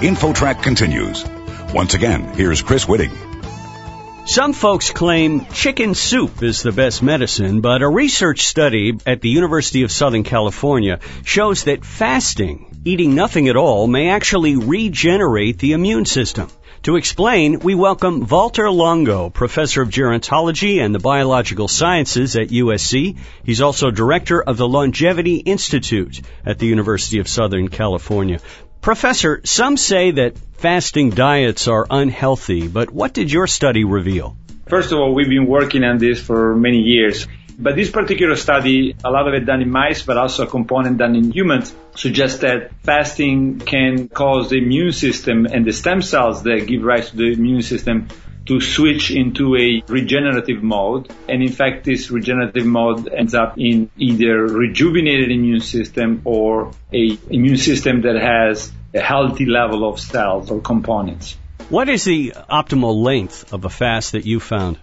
InfoTrack continues. Once again, here's Chris Whitting. Some folks claim chicken soup is the best medicine, but a research study at the University of Southern California shows that fasting, eating nothing at all, may actually regenerate the immune system. To explain, we welcome Walter Longo, professor of gerontology and the biological sciences at USC. He's also director of the Longevity Institute at the University of Southern California. Professor, some say that fasting diets are unhealthy, but what did your study reveal? First of all, we've been working on this for many years. But this particular study, a lot of it done in mice, but also a component done in humans, suggests that fasting can cause the immune system and the stem cells that give rise to the immune system to switch into a regenerative mode. And in fact, this regenerative mode ends up in either rejuvenated immune system or a immune system that has a healthy level of cells or components. What is the optimal length of a fast that you found?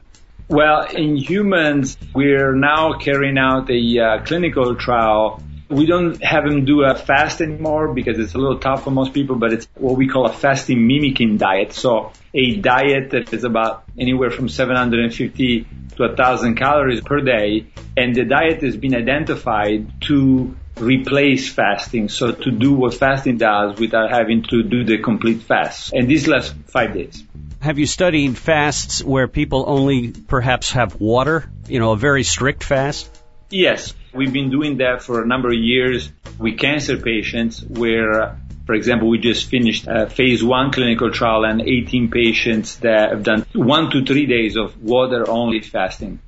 Well, in humans, we're now carrying out a uh, clinical trial. We don't have them do a fast anymore because it's a little tough for most people, but it's what we call a fasting mimicking diet. So a diet that is about anywhere from 750 to 1000 calories per day. And the diet has been identified to replace fasting. So to do what fasting does without having to do the complete fast. And this lasts five days. Have you studied fasts where people only perhaps have water? You know, a very strict fast? Yes. We've been doing that for a number of years with cancer patients where, for example, we just finished a phase one clinical trial and 18 patients that have done one to three days of water only fasting.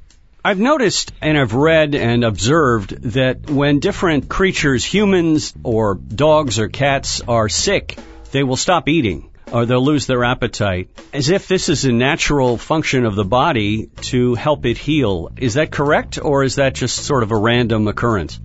I've noticed and I've read and observed that when different creatures, humans or dogs or cats are sick, they will stop eating or they'll lose their appetite, as if this is a natural function of the body to help it heal. Is that correct, or is that just sort of a random occurrence?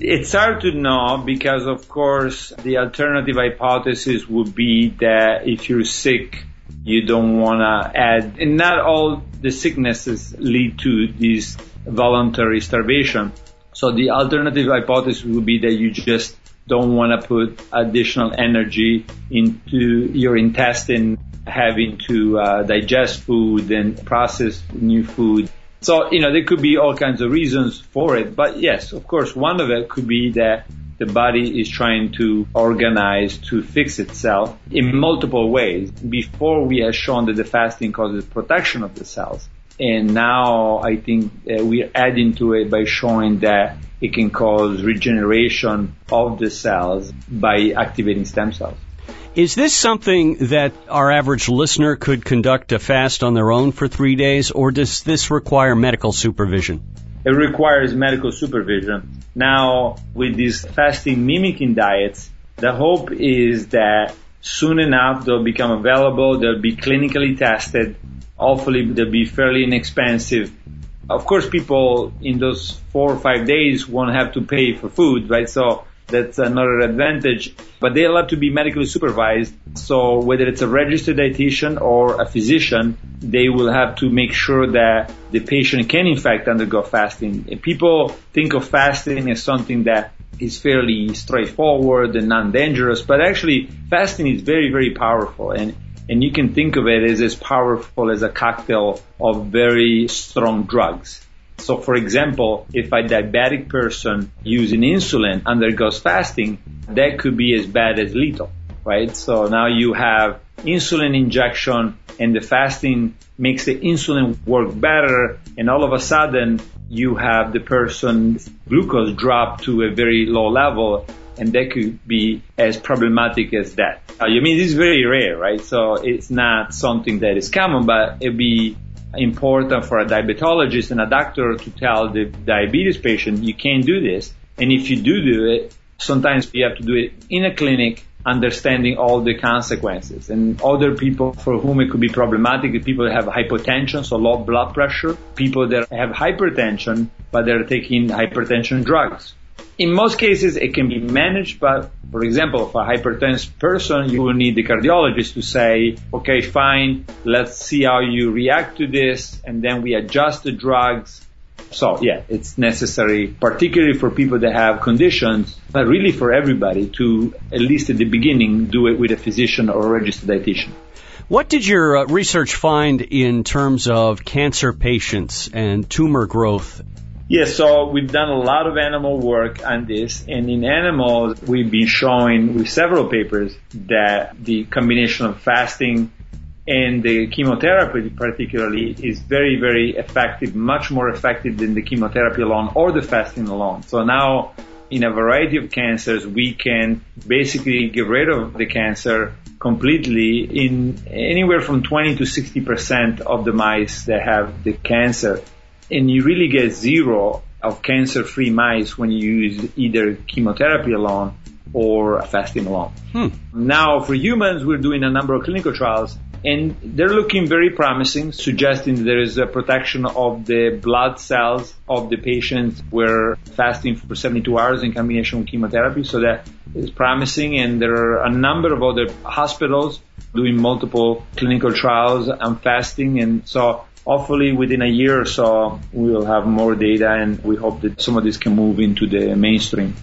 It's hard to know because, of course, the alternative hypothesis would be that if you're sick, you don't want to add, and not all the sicknesses lead to this voluntary starvation. So the alternative hypothesis would be that you just don't want to put additional energy into your intestine having to uh, digest food and process new food. So, you know, there could be all kinds of reasons for it. But yes, of course, one of it could be that the body is trying to organize to fix itself in multiple ways. Before we have shown that the fasting causes protection of the cells. And now I think uh, we're adding to it by showing that it can cause regeneration of the cells by activating stem cells. Is this something that our average listener could conduct a fast on their own for three days, or does this require medical supervision? It requires medical supervision. Now, with these fasting mimicking diets, the hope is that soon enough they'll become available, they'll be clinically tested, hopefully they'll be fairly inexpensive, of course, people in those four or five days won't have to pay for food, right? So that's another advantage, but they'll have to be medically supervised. So whether it's a registered dietitian or a physician, they will have to make sure that the patient can in fact undergo fasting. People think of fasting as something that is fairly straightforward and non-dangerous, but actually fasting is very, very powerful and and you can think of it as as powerful as a cocktail of very strong drugs. So for example, if a diabetic person using insulin undergoes fasting, that could be as bad as lethal, right? So now you have insulin injection and the fasting makes the insulin work better and all of a sudden you have the person's glucose drop to a very low level and that could be as problematic as that. Uh, I mean, this is very rare, right? So it's not something that is common, but it'd be important for a diabetologist and a doctor to tell the diabetes patient, you can't do this. And if you do do it, sometimes you have to do it in a clinic, understanding all the consequences. And other people for whom it could be problematic, people have hypotension, so low blood pressure, people that have hypertension, but they're taking hypertension drugs in most cases, it can be managed, but for example, for a hypertensive person, you will need the cardiologist to say, okay, fine, let's see how you react to this, and then we adjust the drugs. So yeah, it's necessary, particularly for people that have conditions, but really for everybody to, at least at the beginning, do it with a physician or a registered dietitian. What did your uh, research find in terms of cancer patients and tumor growth? Yes, so we've done a lot of animal work on this, and in animals, we've been showing with several papers that the combination of fasting and the chemotherapy particularly is very, very effective, much more effective than the chemotherapy alone or the fasting alone. So now in a variety of cancers, we can basically get rid of the cancer completely in anywhere from 20 to 60% of the mice that have the cancer. And you really get zero of cancer-free mice when you use either chemotherapy alone or fasting alone. Hmm. Now, for humans, we're doing a number of clinical trials and they're looking very promising, suggesting there is a protection of the blood cells of the patients were fasting for 72 hours in combination with chemotherapy. So that is promising. And there are a number of other hospitals doing multiple clinical trials on fasting. And so hopefully within a year or so, we'll have more data and we hope that some of this can move into the mainstream.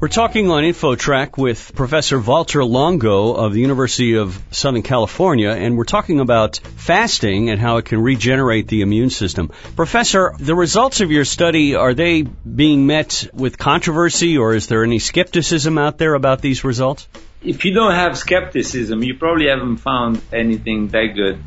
We're talking on InfoTrack with Professor Walter Longo of the University of Southern California, and we're talking about fasting and how it can regenerate the immune system. Professor, the results of your study, are they being met with controversy or is there any skepticism out there about these results? If you don't have skepticism, you probably haven't found anything that good.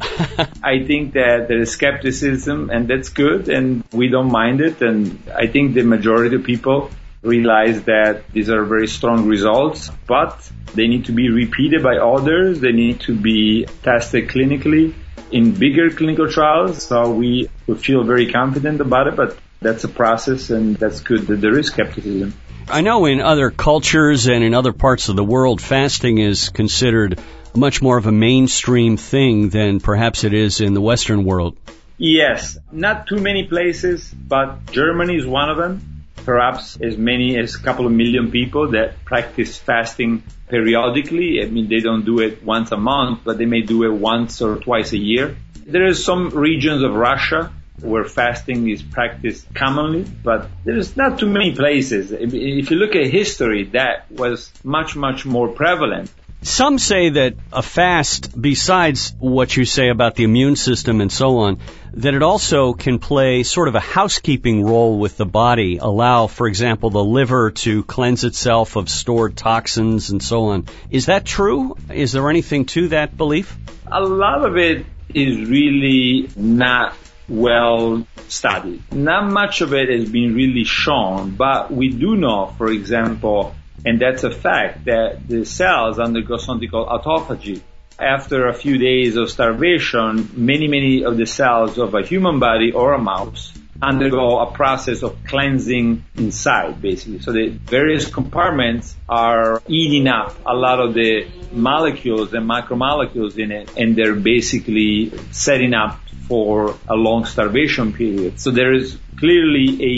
I think that there is skepticism and that's good and we don't mind it. And I think the majority of people realize that these are very strong results, but they need to be repeated by others. They need to be tested clinically in bigger clinical trials. So we, we feel very confident about it, but that's a process and that's good that there is skepticism. I know in other cultures and in other parts of the world, fasting is considered much more of a mainstream thing than perhaps it is in the Western world. Yes, not too many places, but Germany is one of them perhaps as many as a couple of million people that practice fasting periodically. I mean, they don't do it once a month, but they may do it once or twice a year. There are some regions of Russia where fasting is practiced commonly, but there's not too many places. If you look at history, that was much, much more prevalent. Some say that a fast, besides what you say about the immune system and so on, that it also can play sort of a housekeeping role with the body, allow, for example, the liver to cleanse itself of stored toxins and so on. Is that true? Is there anything to that belief? A lot of it is really not well studied. Not much of it has been really shown, but we do know, for example, and that's a fact that the cells undergo something called autophagy. After a few days of starvation, many, many of the cells of a human body or a mouse undergo a process of cleansing inside, basically. So the various compartments are eating up a lot of the molecules and macromolecules in it, and they're basically setting up for a long starvation period. So there is clearly a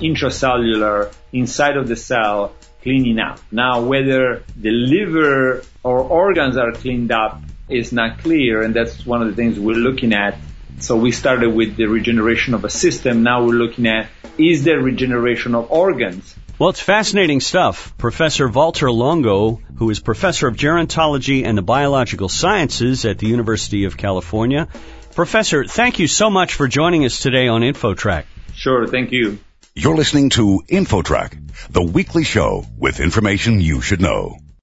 intracellular inside of the cell cleaning up. Now, whether the liver or organs are cleaned up is not clear, and that's one of the things we're looking at. So we started with the regeneration of a system. Now we're looking at is there regeneration of organs? Well, it's fascinating stuff. Professor Walter Longo, who is professor of gerontology and the biological sciences at the University of California. Professor, thank you so much for joining us today on InfoTrack. Sure, thank you. You're listening to InfoTrack, the weekly show with information you should know.